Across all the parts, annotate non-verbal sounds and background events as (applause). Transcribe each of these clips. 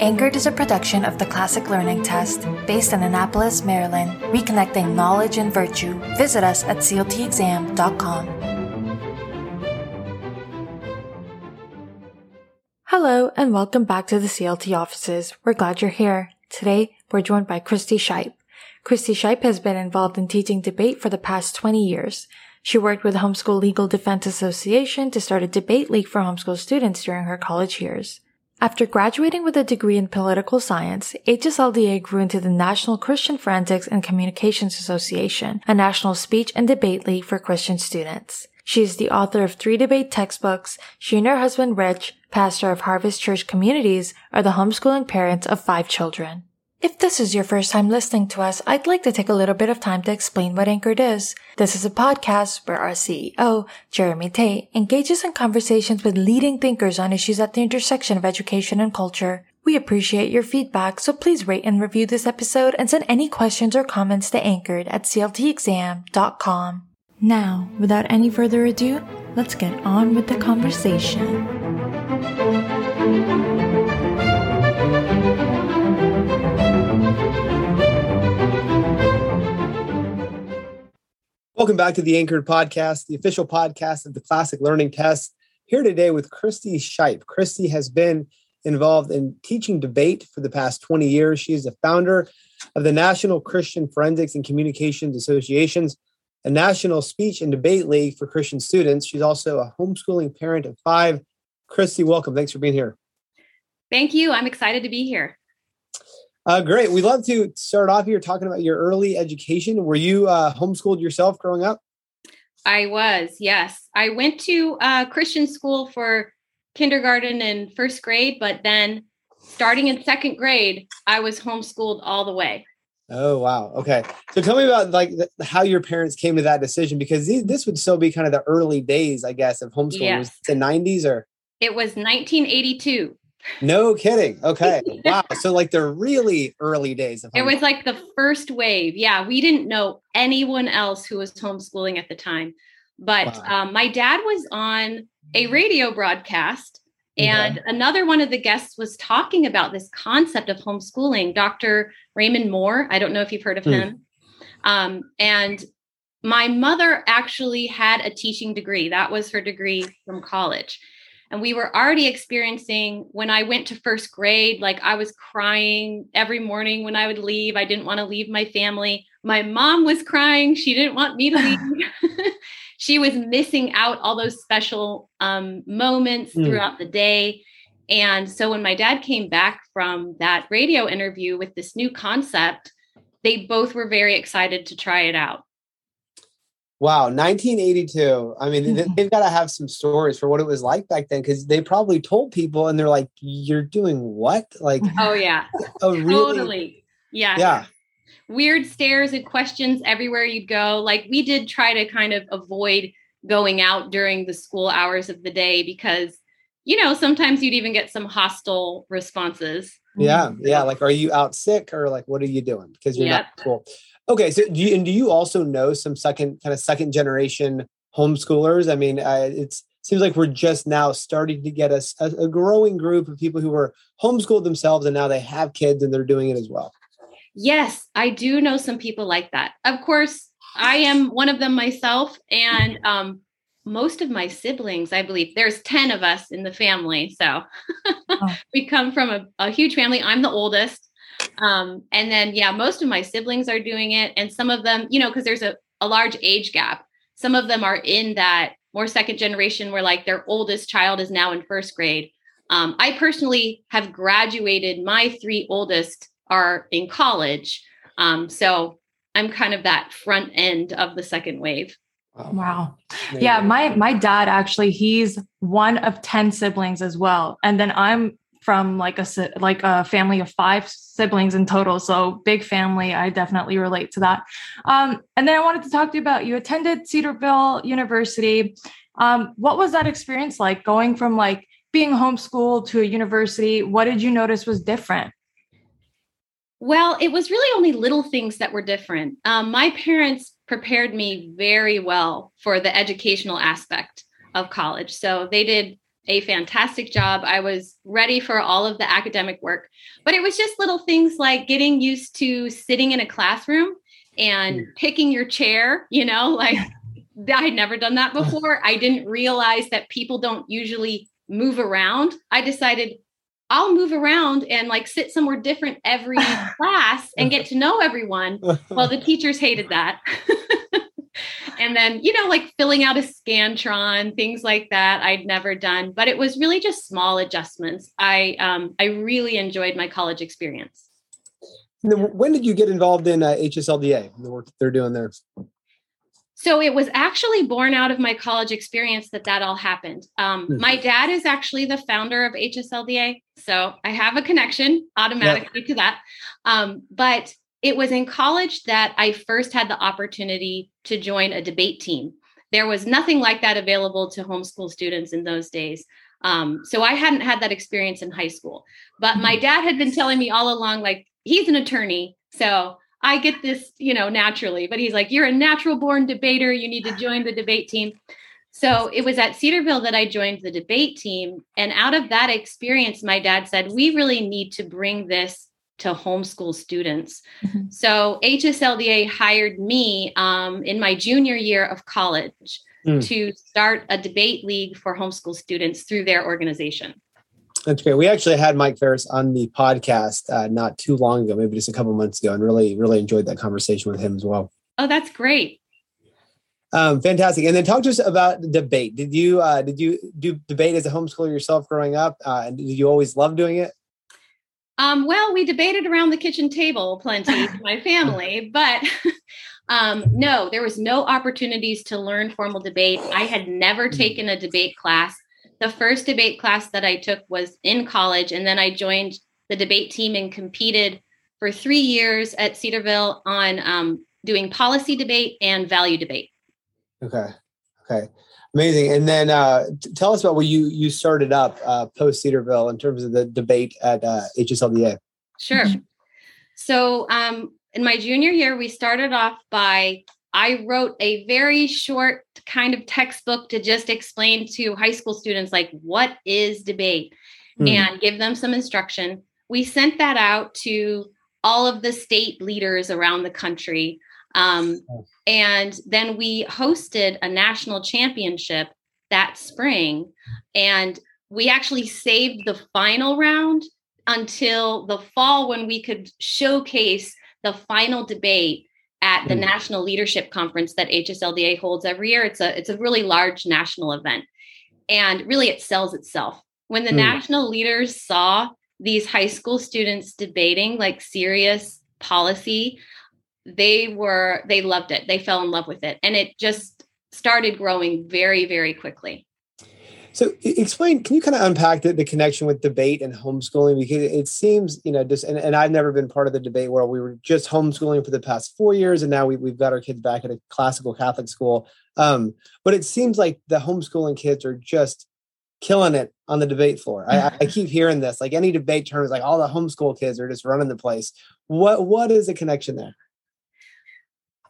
Anchored is a production of the Classic Learning Test based in Annapolis, Maryland, reconnecting knowledge and virtue. Visit us at cltexam.com. Hello, and welcome back to the CLT offices. We're glad you're here. Today, we're joined by Christy Shipe. Christy Shipe has been involved in teaching debate for the past 20 years. She worked with Homeschool Legal Defense Association to start a debate league for homeschool students during her college years. After graduating with a degree in political science, HSLDA grew into the National Christian Forensics and Communications Association, a national speech and debate league for Christian students. She is the author of three debate textbooks. She and her husband Rich, pastor of Harvest Church Communities, are the homeschooling parents of five children. If this is your first time listening to us, I'd like to take a little bit of time to explain what Anchored is. This is a podcast where our CEO, Jeremy Tate, engages in conversations with leading thinkers on issues at the intersection of education and culture. We appreciate your feedback, so please rate and review this episode and send any questions or comments to anchored at cltexam.com. Now, without any further ado, let's get on with the conversation. Welcome back to the Anchored Podcast, the official podcast of the Classic Learning Test. Here today with Christy Shipe. Christy has been involved in teaching debate for the past 20 years. She is the founder of the National Christian Forensics and Communications Associations, a national speech and debate league for Christian students. She's also a homeschooling parent of five. Christy, welcome. Thanks for being here. Thank you. I'm excited to be here. Uh, great. We'd love to start off here talking about your early education. Were you uh, homeschooled yourself growing up? I was, yes. I went to uh, Christian school for kindergarten and first grade, but then starting in second grade, I was homeschooled all the way. Oh wow. Okay. So tell me about like the, how your parents came to that decision because these, this would still be kind of the early days, I guess, of homeschooling. Was it the 90s or? It was 1982. No kidding. Okay. (laughs) wow. So like the really early days of It was like the first wave. Yeah. We didn't know anyone else who was homeschooling at the time. But wow. um, my dad was on a radio broadcast, and okay. another one of the guests was talking about this concept of homeschooling, Dr. Raymond Moore. I don't know if you've heard of hmm. him. Um, and my mother actually had a teaching degree, that was her degree from college. And we were already experiencing when I went to first grade, like I was crying every morning when I would leave. I didn't want to leave my family. My mom was crying. She didn't want me to (sighs) leave. (laughs) she was missing out all those special um, moments mm. throughout the day. And so when my dad came back from that radio interview with this new concept, they both were very excited to try it out. Wow, 1982. I mean, mm-hmm. they've got to have some stories for what it was like back then because they probably told people and they're like, You're doing what? Like, oh, yeah. (laughs) Oh, really? Totally. Yeah. Yeah. Weird stares and questions everywhere you'd go. Like, we did try to kind of avoid going out during the school hours of the day because, you know, sometimes you'd even get some hostile responses. Yeah. Yeah. Like, are you out sick or like, what are you doing? Because you're yep. not cool. Okay, so do you, and do you also know some second kind of second generation homeschoolers? I mean, uh, it seems like we're just now starting to get a, a growing group of people who were homeschooled themselves and now they have kids and they're doing it as well. Yes, I do know some people like that. Of course, I am one of them myself, and um, most of my siblings, I believe, there's 10 of us in the family. So oh. (laughs) we come from a, a huge family. I'm the oldest. Um, and then, yeah, most of my siblings are doing it. And some of them, you know, because there's a, a large age gap, some of them are in that more second generation where like their oldest child is now in first grade. Um, I personally have graduated. My three oldest are in college. Um, so I'm kind of that front end of the second wave. Wow. Yeah, my my dad actually he's one of 10 siblings as well. And then I'm from like a like a family of five siblings in total so big family i definitely relate to that. Um, and then i wanted to talk to you about you attended cedarville university. Um, what was that experience like going from like being homeschooled to a university? What did you notice was different? Well it was really only little things that were different. Um, my parents prepared me very well for the educational aspect of college. So they did a fantastic job. I was ready for all of the academic work, but it was just little things like getting used to sitting in a classroom and mm. picking your chair, you know, (laughs) like I had never done that (laughs) before. I didn't realize that people don't usually move around. I decided I'll move around and like sit somewhere different every (laughs) class and get to know everyone. Well, the teachers hated that. And then, you know, like filling out a Scantron, things like that, I'd never done, but it was really just small adjustments. I um, I really enjoyed my college experience. When did you get involved in uh, HSLDA, the work that they're doing there? So it was actually born out of my college experience that that all happened. Um, mm-hmm. My dad is actually the founder of HSLDA, so I have a connection automatically to that. Um, but it was in college that I first had the opportunity to join a debate team. There was nothing like that available to homeschool students in those days. Um, so I hadn't had that experience in high school. But my mm-hmm. dad had been telling me all along, like, he's an attorney. So I get this, you know, naturally. But he's like, you're a natural born debater. You need to (sighs) join the debate team. So it was at Cedarville that I joined the debate team. And out of that experience, my dad said, we really need to bring this to homeschool students. Mm-hmm. So HSLDA hired me um, in my junior year of college mm. to start a debate league for homeschool students through their organization. That's great. We actually had Mike Farris on the podcast uh, not too long ago, maybe just a couple months ago, and really, really enjoyed that conversation with him as well. Oh, that's great. Um, fantastic. And then talk to us about debate. Did you uh, did you do debate as a homeschooler yourself growing up? Uh, and did you always love doing it? Um, well, we debated around the kitchen table plenty, (laughs) my family, but (laughs) um, no, there was no opportunities to learn formal debate. I had never mm-hmm. taken a debate class. The first debate class that I took was in college, and then I joined the debate team and competed for three years at Cedarville on um, doing policy debate and value debate. Okay. Okay. Amazing. And then uh, tell us about what you you started up uh, post Cedarville in terms of the debate at uh, HSLDA. Sure. So um, in my junior year, we started off by I wrote a very short kind of textbook to just explain to high school students like what is debate mm. and give them some instruction. We sent that out to all of the state leaders around the country. Um. And then we hosted a national championship that spring. And we actually saved the final round until the fall when we could showcase the final debate at the mm. national leadership conference that HSLDA holds every year. It's a it's a really large national event. And really it sells itself. When the mm. national leaders saw these high school students debating like serious policy, they were they loved it. They fell in love with it. And it just started growing very, very quickly. So explain, can you kind of unpack the, the connection with debate and homeschooling? Because it seems, you know, just, and, and I've never been part of the debate world. We were just homeschooling for the past four years, and now we, we've got our kids back at a classical Catholic school. Um, but it seems like the homeschooling kids are just killing it on the debate floor. I, I keep hearing this, like any debate terms, like all the homeschool kids are just running the place. What, what is the connection there?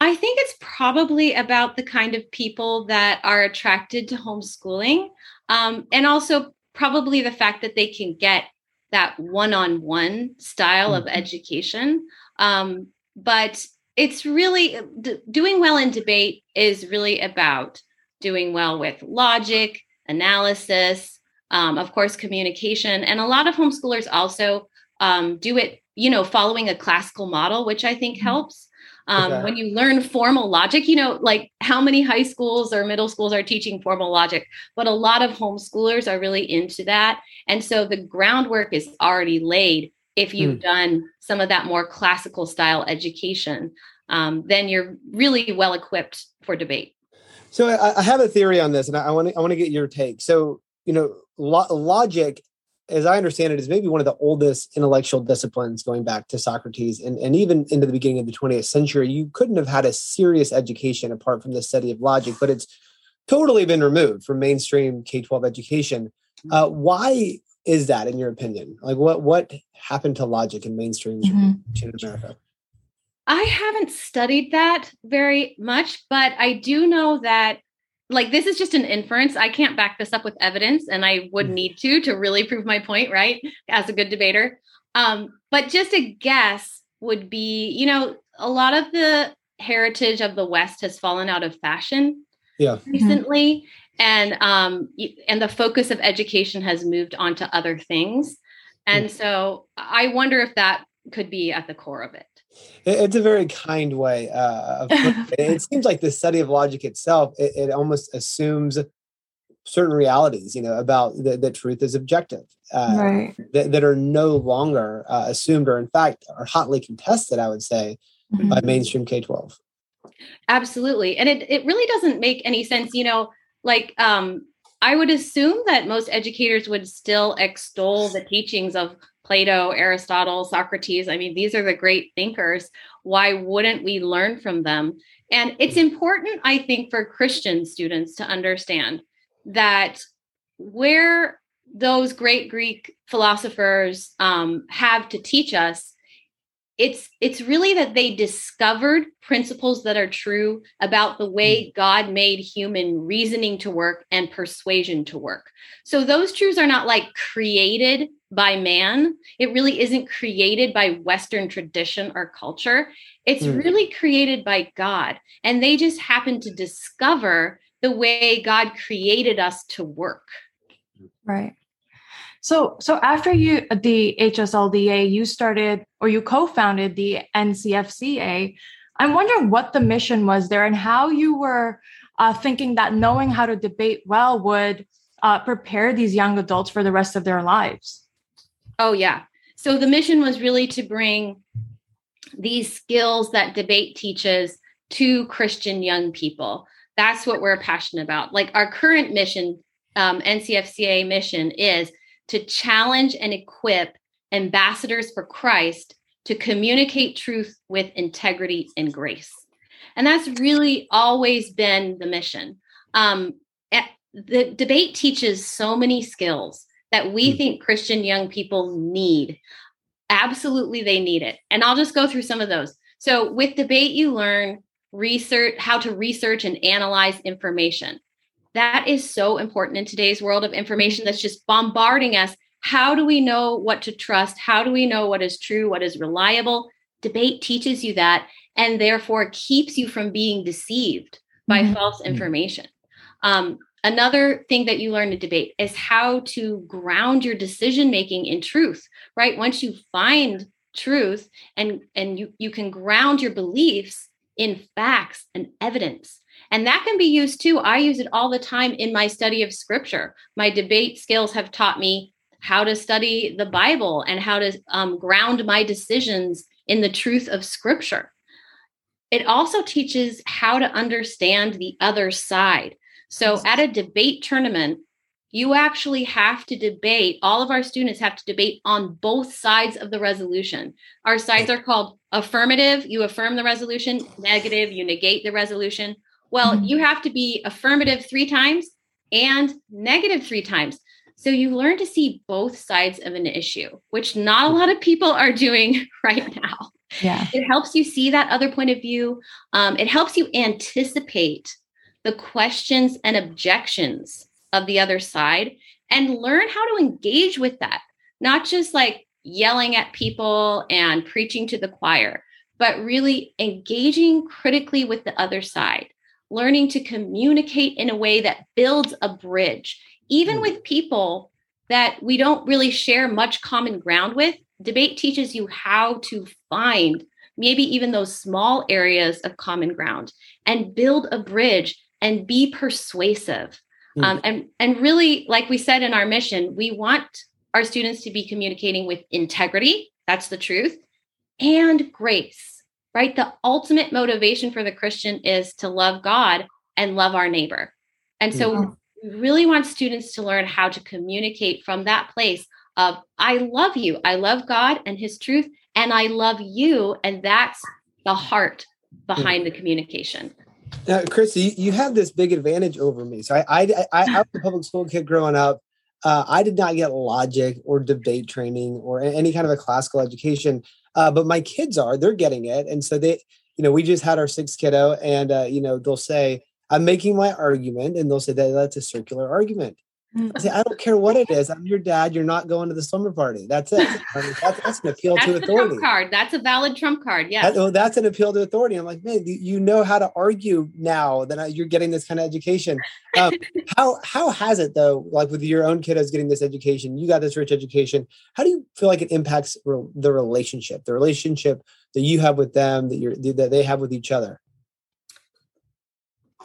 I think it's probably about the kind of people that are attracted to homeschooling. Um, and also probably the fact that they can get that one-on-one style mm-hmm. of education um, but it's really d- doing well in debate is really about doing well with logic analysis um, of course communication and a lot of homeschoolers also um, do it you know following a classical model which i think mm-hmm. helps um, okay. When you learn formal logic, you know, like how many high schools or middle schools are teaching formal logic, but a lot of homeschoolers are really into that. And so the groundwork is already laid if you've mm. done some of that more classical style education. Um, then you're really well equipped for debate. So I, I have a theory on this, and I want to I want to get your take. So you know, lo- logic as I understand it, is maybe one of the oldest intellectual disciplines going back to Socrates and, and even into the beginning of the 20th century. You couldn't have had a serious education apart from the study of logic, but it's totally been removed from mainstream K 12 education. Uh, why is that, in your opinion? Like, what, what happened to logic in mainstream mm-hmm. in America? I haven't studied that very much, but I do know that like this is just an inference. I can't back this up with evidence, and I would mm. need to to really prove my point, right? As a good debater. Um, but just a guess would be, you know, a lot of the heritage of the West has fallen out of fashion yeah. recently. And um, and the focus of education has moved on to other things. And mm. so I wonder if that could be at the core of it. It's a very kind way. Uh, of, it (laughs) seems like the study of logic itself, it, it almost assumes certain realities, you know, about the truth is objective, uh, right. that, that are no longer uh, assumed or, in fact, are hotly contested, I would say, mm-hmm. by mainstream K 12. Absolutely. And it, it really doesn't make any sense, you know, like um, I would assume that most educators would still extol the teachings of Plato, Aristotle, Socrates. I mean, these are the great thinkers. Why wouldn't we learn from them? And it's important, I think, for Christian students to understand that where those great Greek philosophers um, have to teach us it's it's really that they discovered principles that are true about the way mm. god made human reasoning to work and persuasion to work. So those truths are not like created by man. It really isn't created by western tradition or culture. It's mm. really created by god and they just happen to discover the way god created us to work. Right so, so after you the HSLDA, you started or you co-founded the NCFCA. I'm wondering what the mission was there and how you were uh, thinking that knowing how to debate well would uh, prepare these young adults for the rest of their lives. Oh yeah. So the mission was really to bring these skills that debate teaches to Christian young people. That's what we're passionate about. Like our current mission, um, NCFCA mission is to challenge and equip ambassadors for Christ to communicate truth with integrity and grace. And that's really always been the mission. Um, the debate teaches so many skills that we mm. think Christian young people need. Absolutely, they need it. And I'll just go through some of those. So, with debate, you learn research, how to research and analyze information that is so important in today's world of information that's just bombarding us. How do we know what to trust? How do we know what is true, what is reliable? Debate teaches you that and therefore keeps you from being deceived by mm-hmm. false information. Um, another thing that you learn to debate is how to ground your decision making in truth, right? Once you find truth and and you you can ground your beliefs in facts and evidence and that can be used too. I use it all the time in my study of scripture. My debate skills have taught me how to study the Bible and how to um, ground my decisions in the truth of scripture. It also teaches how to understand the other side. So at a debate tournament, you actually have to debate, all of our students have to debate on both sides of the resolution. Our sides are called affirmative, you affirm the resolution, negative, you negate the resolution. Well, mm-hmm. you have to be affirmative three times and negative three times. So you learn to see both sides of an issue, which not a lot of people are doing (laughs) right now. Yeah. It helps you see that other point of view. Um, it helps you anticipate the questions and objections of the other side and learn how to engage with that, not just like yelling at people and preaching to the choir, but really engaging critically with the other side learning to communicate in a way that builds a bridge, even mm. with people that we don't really share much common ground with. Debate teaches you how to find maybe even those small areas of common ground and build a bridge and be persuasive. Mm. Um, and, and really, like we said in our mission, we want our students to be communicating with integrity. That's the truth. And grace right? The ultimate motivation for the Christian is to love God and love our neighbor. And so yeah. we really want students to learn how to communicate from that place of, I love you. I love God and his truth, and I love you. And that's the heart behind yeah. the communication. Now, Christy, you have this big advantage over me. So I, I, I, I was a public school kid growing up. Uh, I did not get logic or debate training or any kind of a classical education. Uh, but my kids are, they're getting it. And so they, you know, we just had our sixth kiddo and, uh, you know, they'll say, I'm making my argument, and they'll say that that's a circular argument. I say, I don't care what it is. I'm your dad. You're not going to the slumber party. That's it. (laughs) I mean, that's, that's, an appeal that's to authority. Trump card. That's a valid trump card. Yeah. That, oh, that's an appeal to authority. I'm like, man, you know how to argue now that you're getting this kind of education. Um, (laughs) how how has it though? Like with your own kiddos getting this education, you got this rich education. How do you feel like it impacts re- the relationship, the relationship that you have with them, that you're that they have with each other?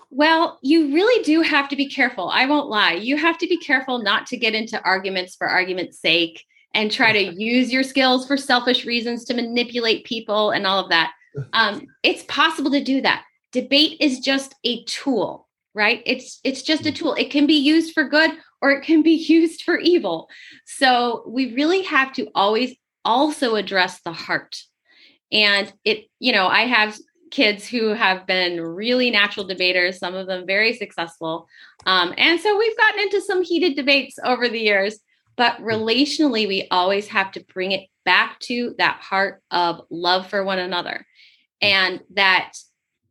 Well, you really do have to be careful. I won't lie. You have to be careful not to get into arguments for argument's sake and try to (laughs) use your skills for selfish reasons to manipulate people and all of that. Um, it's possible to do that. Debate is just a tool, right? It's it's just a tool. It can be used for good or it can be (laughs) used for evil. So we really have to always also address the heart. And it, you know, I have kids who have been really natural debaters, some of them very successful. Um, and so we've gotten into some heated debates over the years, but relationally, we always have to bring it back to that heart of love for one another and that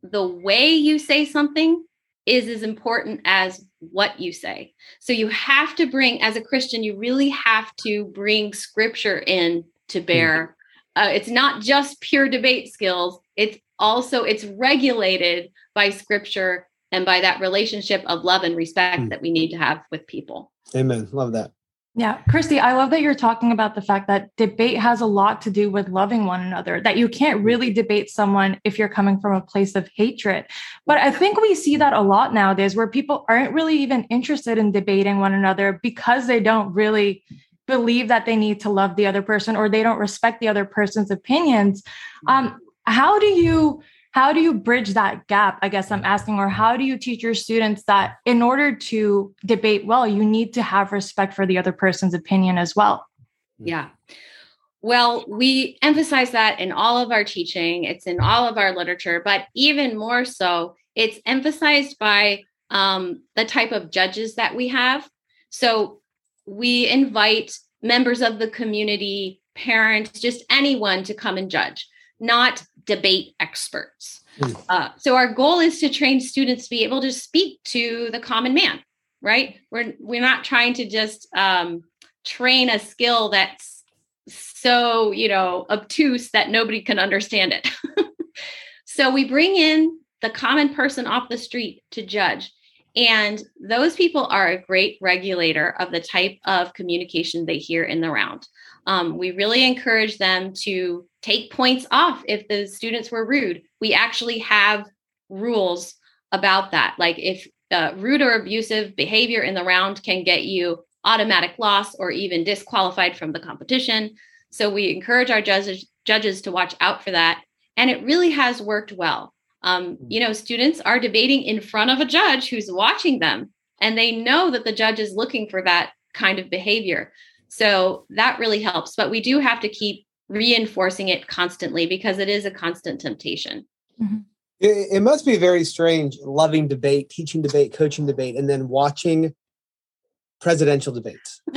the way you say something is as important as what you say. So you have to bring, as a Christian, you really have to bring scripture in to bear. Uh, it's not just pure debate skills, it's also it's regulated by scripture and by that relationship of love and respect mm. that we need to have with people. Amen. Love that. Yeah, Christy, I love that you're talking about the fact that debate has a lot to do with loving one another, that you can't hmm. really debate someone if you're coming from a place of hatred. But I think we see that a lot nowadays where people aren't really even interested in debating one another because they don't really believe that they need to love the other person or they don't respect the other person's opinions. Um, how do you how do you bridge that gap i guess i'm asking or how do you teach your students that in order to debate well you need to have respect for the other person's opinion as well? Yeah. Well we emphasize that in all of our teaching it's in all of our literature but even more so it's emphasized by um, the type of judges that we have. So we invite members of the community parents just anyone to come and judge not debate experts. Mm. Uh, so our goal is to train students to be able to speak to the common man, right? We're we're not trying to just um, train a skill that's so you know obtuse that nobody can understand it. (laughs) so we bring in the common person off the street to judge. And those people are a great regulator of the type of communication they hear in the round. Um, we really encourage them to take points off if the students were rude. We actually have rules about that. Like if uh, rude or abusive behavior in the round can get you automatic loss or even disqualified from the competition. So we encourage our judges judges to watch out for that, and it really has worked well. Um, you know, students are debating in front of a judge who's watching them, and they know that the judge is looking for that kind of behavior. So that really helps. But we do have to keep reinforcing it constantly because it is a constant temptation. Mm-hmm. It, it must be very strange loving debate, teaching debate, coaching debate, and then watching presidential debates. (laughs)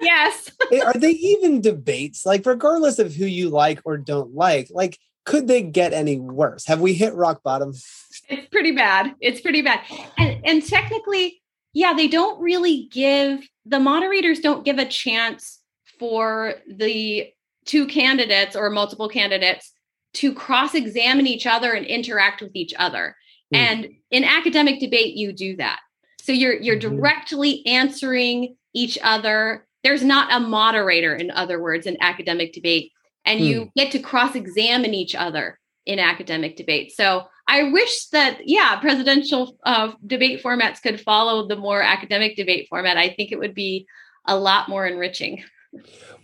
yes. Are they even debates? Like, regardless of who you like or don't like, like, could they get any worse? Have we hit rock bottom? It's pretty bad. It's pretty bad. And and technically, yeah, they don't really give the moderators don't give a chance for the two candidates or multiple candidates to cross examine each other and interact with each other. Mm. And in academic debate, you do that. So you're you're mm-hmm. directly answering each other. There's not a moderator, in other words, in academic debate, and mm. you get to cross examine each other in academic debate. So I wish that, yeah, presidential uh, debate formats could follow the more academic debate format. I think it would be a lot more enriching. (laughs)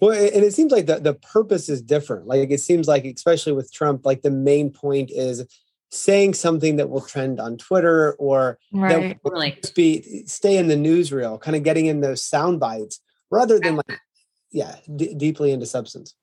Well, and it seems like the, the purpose is different. Like it seems like, especially with Trump, like the main point is saying something that will trend on Twitter or right. that will be, stay in the newsreel, kind of getting in those sound bites rather than like, yeah, d- deeply into substance.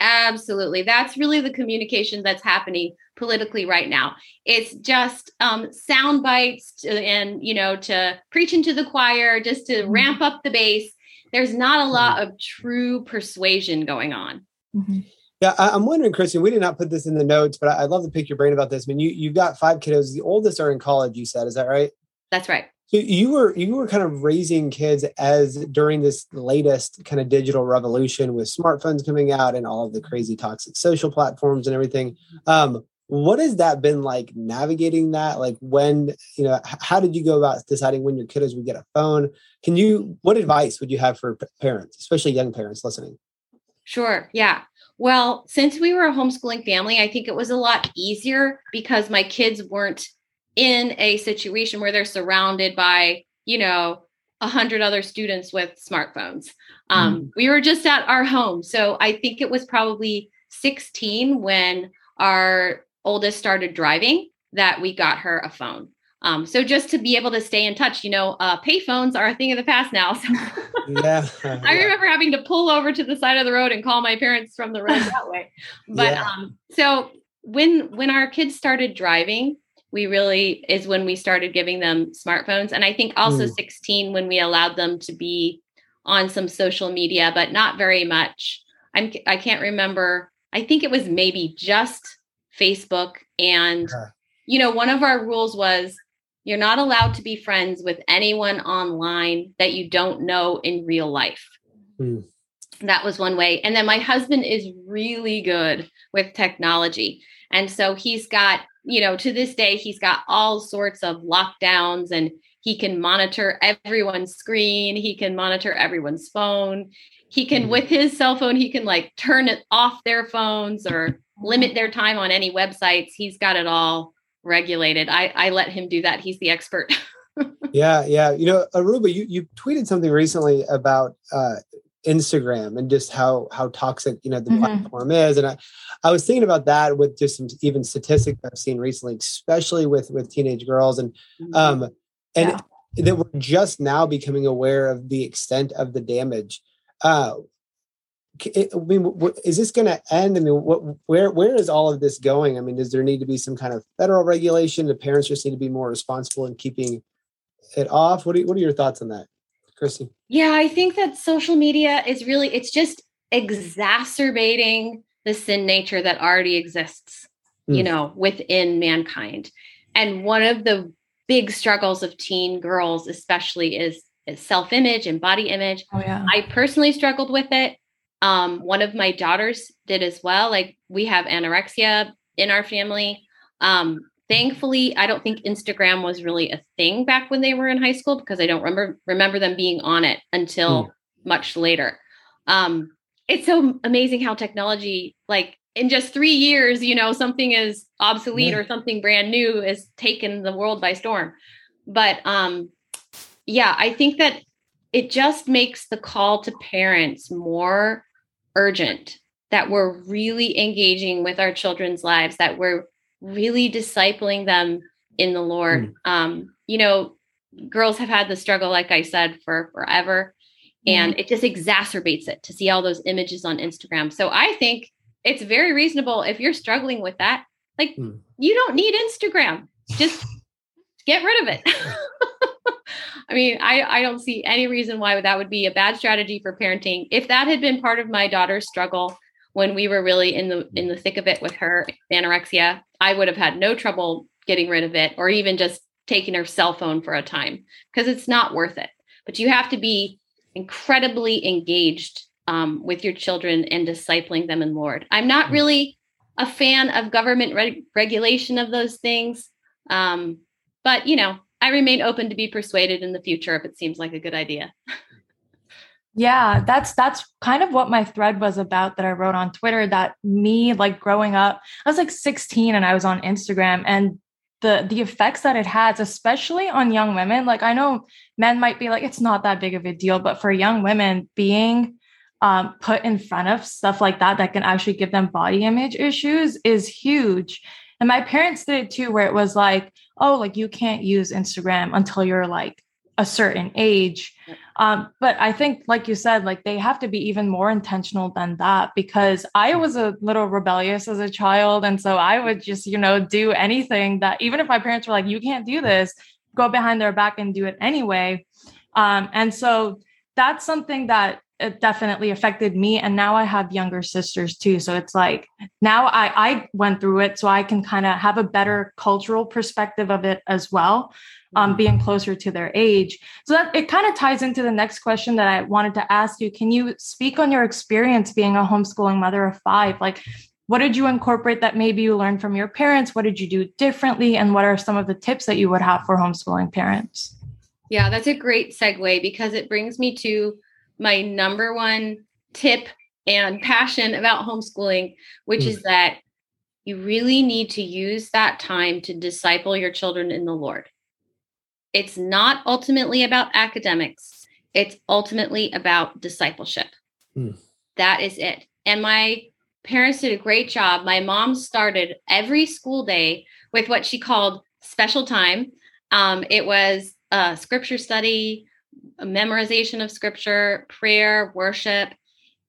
Absolutely. That's really the communication that's happening politically right now. It's just um, sound bites to, and, you know, to preach into the choir, just to mm-hmm. ramp up the base. There's not a lot mm-hmm. of true persuasion going on. Mm-hmm. Yeah, I, am wondering, Christian. We did not put this in the notes, but I, would love to pick your brain about this. I mean, you you've got five kiddos. The oldest are in college. You said, is that right? That's right. So you were you were kind of raising kids as during this latest kind of digital revolution with smartphones coming out and all of the crazy toxic social platforms and everything. Um, what has that been like navigating that? Like when you know, how did you go about deciding when your kiddos would get a phone? Can you? What advice would you have for parents, especially young parents listening? Sure. Yeah. Well, since we were a homeschooling family, I think it was a lot easier because my kids weren't in a situation where they're surrounded by, you know, a hundred other students with smartphones. Um, mm. We were just at our home. So I think it was probably 16 when our oldest started driving that we got her a phone. Um, so just to be able to stay in touch, you know, uh, payphones are a thing of the past now. (laughs) So yeah, (laughs) I remember having to pull over to the side of the road and call my parents from the road that way. (laughs) But yeah. um, so when when our kids started driving, we really is when we started giving them smartphones, and I think also mm. 16 when we allowed them to be on some social media, but not very much. I'm I can't remember. I think it was maybe just Facebook and. You know, one of our rules was you're not allowed to be friends with anyone online that you don't know in real life. Mm. That was one way. And then my husband is really good with technology. And so he's got, you know, to this day, he's got all sorts of lockdowns and he can monitor everyone's screen. He can monitor everyone's phone. He can, mm. with his cell phone, he can like turn it off their phones or limit their time on any websites. He's got it all regulated. I, I let him do that. He's the expert. (laughs) yeah, yeah. You know, Aruba, you, you tweeted something recently about uh, Instagram and just how how toxic you know the mm-hmm. platform is, and I, I was thinking about that with just some even statistics I've seen recently, especially with with teenage girls, and mm-hmm. um and yeah. that we're just now becoming aware of the extent of the damage. Uh, I mean, is this going to end? I mean, what, where where is all of this going? I mean, does there need to be some kind of federal regulation? The parents just need to be more responsible in keeping it off. What are, what are your thoughts on that, Christy? Yeah, I think that social media is really it's just exacerbating the sin nature that already exists, mm. you hmm. know, within mankind. And one of the big struggles of teen girls, especially, is, is self image and body image. Oh, yeah. I personally struggled with it. Um, one of my daughters did as well. Like we have anorexia in our family. Um, thankfully, I don't think Instagram was really a thing back when they were in high school because I don't remember remember them being on it until mm. much later. Um, it's so amazing how technology, like in just three years, you know, something is obsolete yeah. or something brand new is taken the world by storm. But um, yeah, I think that it just makes the call to parents more urgent, that we're really engaging with our children's lives, that we're really discipling them in the Lord. Mm. Um, you know, girls have had the struggle, like I said, for forever. And mm. it just exacerbates it to see all those images on Instagram. So I think it's very reasonable if you're struggling with that. Like, mm. you don't need Instagram. Just (laughs) get rid of it. (laughs) I mean, I, I don't see any reason why that would be a bad strategy for parenting. If that had been part of my daughter's struggle when we were really in the in the thick of it with her anorexia, I would have had no trouble getting rid of it or even just taking her cell phone for a time because it's not worth it. But you have to be incredibly engaged um, with your children and discipling them in Lord. I'm not mm. really a fan of government reg- regulation of those things, um, but you know, I remain open to be persuaded in the future if it seems like a good idea. yeah, that's that's kind of what my thread was about that I wrote on Twitter that me like growing up, I was like 16 and I was on Instagram and the the effects that it has especially on young women like i know men might be like it's not that big of a deal but for young women being um, put in front of stuff like that that can actually give them body image issues is huge and my parents did it too, where it was like, oh, like you can't use Instagram until you're like a certain age. Um, but I think, like you said, like they have to be even more intentional than that because I was a little rebellious as a child. And so I would just, you know, do anything that even if my parents were like, you can't do this, go behind their back and do it anyway. Um, and so that's something that it definitely affected me and now i have younger sisters too so it's like now i i went through it so i can kind of have a better cultural perspective of it as well um, being closer to their age. So that it kind of ties into the next question that i wanted to ask you. Can you speak on your experience being a homeschooling mother of five? Like what did you incorporate that maybe you learned from your parents? What did you do differently? And what are some of the tips that you would have for homeschooling parents? Yeah that's a great segue because it brings me to my number one tip and passion about homeschooling, which mm. is that you really need to use that time to disciple your children in the Lord. It's not ultimately about academics, it's ultimately about discipleship. Mm. That is it. And my parents did a great job. My mom started every school day with what she called special time. Um, it was a scripture study, memorization of scripture, prayer, worship,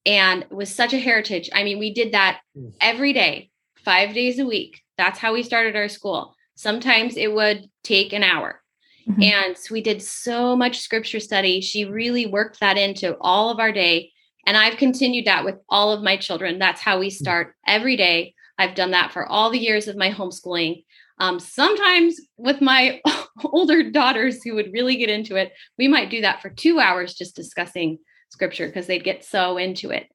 and it was such a heritage. I mean, we did that mm. every day, five days a week. That's how we started our school. Sometimes it would take an hour. Mm-hmm. And so we did so much scripture study. She really worked that into all of our day. And I've continued that with all of my children. That's how we mm. start every day. I've done that for all the years of my homeschooling. Um, sometimes with my (laughs) older daughters who would really get into it, we might do that for two hours just discussing scripture because they'd get so into it.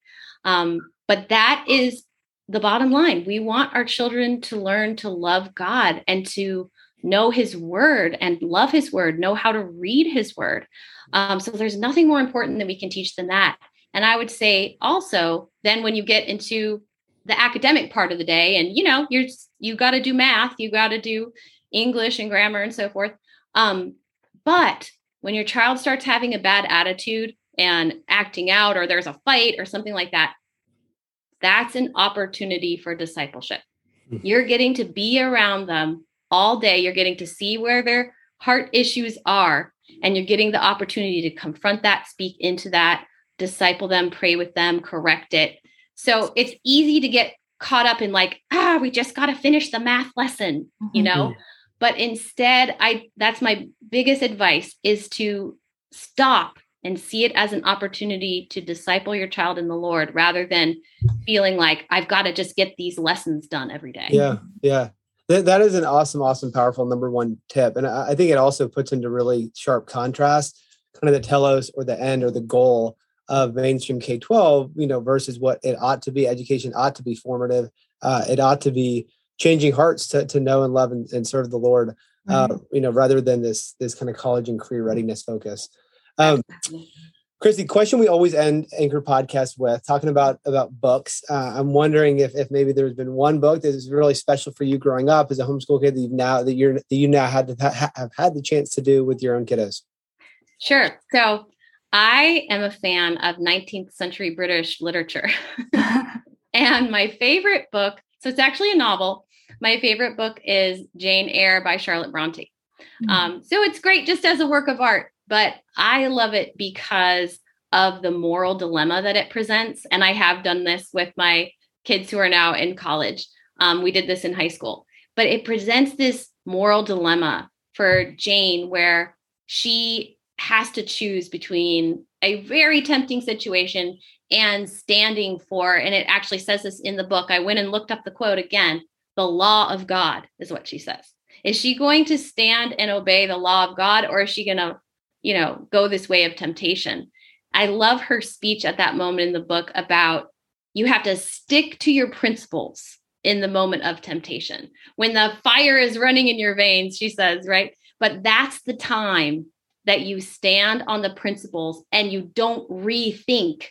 Um, but that is the bottom line. We want our children to learn to love God and to know his word and love his word, know how to read his word. Um, so there's nothing more important that we can teach than that. And I would say also, then when you get into the academic part of the day and you know you're you got to do math you got to do english and grammar and so forth. Um, but when your child starts having a bad attitude and acting out or there's a fight or something like that that's an opportunity for discipleship. Mm-hmm. you're getting to be around them all day. You're getting to see where their heart issues are and you're getting the opportunity to confront that speak into that disciple them pray with them correct it. So it's easy to get caught up in like, ah, we just got to finish the math lesson, you know? But instead, I that's my biggest advice is to stop and see it as an opportunity to disciple your child in the Lord rather than feeling like I've got to just get these lessons done every day. Yeah. Yeah. That, that is an awesome, awesome, powerful number one tip. And I, I think it also puts into really sharp contrast kind of the telos or the end or the goal of mainstream K 12, you know, versus what it ought to be. Education ought to be formative. Uh, it ought to be changing hearts to, to know and love and, and serve the Lord, uh, mm-hmm. you know, rather than this this kind of college and career readiness focus. Um, Christy, question we always end Anchor podcast with talking about about books. Uh, I'm wondering if if maybe there's been one book that is really special for you growing up as a homeschool kid that you've now that you're that you now had to ha- have had the chance to do with your own kiddos. Sure. So I am a fan of 19th century British literature. (laughs) (laughs) and my favorite book, so it's actually a novel. My favorite book is Jane Eyre by Charlotte Bronte. Mm-hmm. Um, so it's great just as a work of art, but I love it because of the moral dilemma that it presents. And I have done this with my kids who are now in college. Um, we did this in high school, but it presents this moral dilemma for Jane where she has to choose between a very tempting situation and standing for, and it actually says this in the book. I went and looked up the quote again. The law of God is what she says. Is she going to stand and obey the law of God, or is she going to, you know, go this way of temptation? I love her speech at that moment in the book about you have to stick to your principles in the moment of temptation. When the fire is running in your veins, she says, right? But that's the time that you stand on the principles and you don't rethink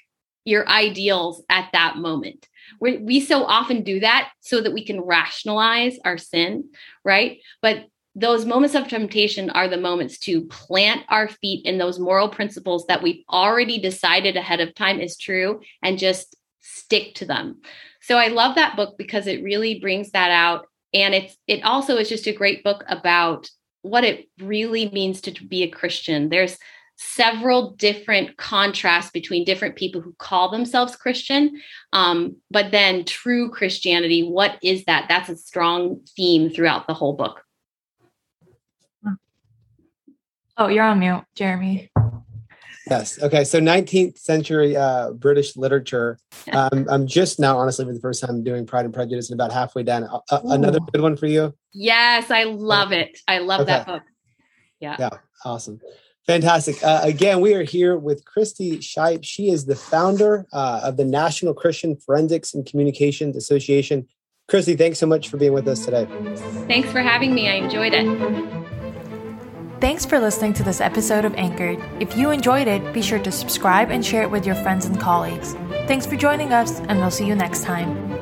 your ideals at that moment. We we so often do that so that we can rationalize our sin, right? But those moments of temptation are the moments to plant our feet in those moral principles that we've already decided ahead of time is true and just stick to them. So I love that book because it really brings that out and it's it also is just a great book about what it really means to be a Christian. There's several different contrasts between different people who call themselves Christian. Um, but then true Christianity, what is that? That's a strong theme throughout the whole book. Oh, you're on mute, Jeremy. Yes. Okay. So 19th century uh, British literature. Um, I'm just now, honestly, for the first time doing Pride and Prejudice, and about halfway down. Uh, uh another good one for you. Yes, I love it. I love okay. that book. Yeah. Yeah. Awesome. Fantastic. Uh, again, we are here with Christy Shipe. She is the founder uh, of the National Christian Forensics and Communications Association. Christy, thanks so much for being with us today. Thanks for having me. I enjoyed it. Thanks for listening to this episode of Anchored. If you enjoyed it, be sure to subscribe and share it with your friends and colleagues. Thanks for joining us, and we'll see you next time.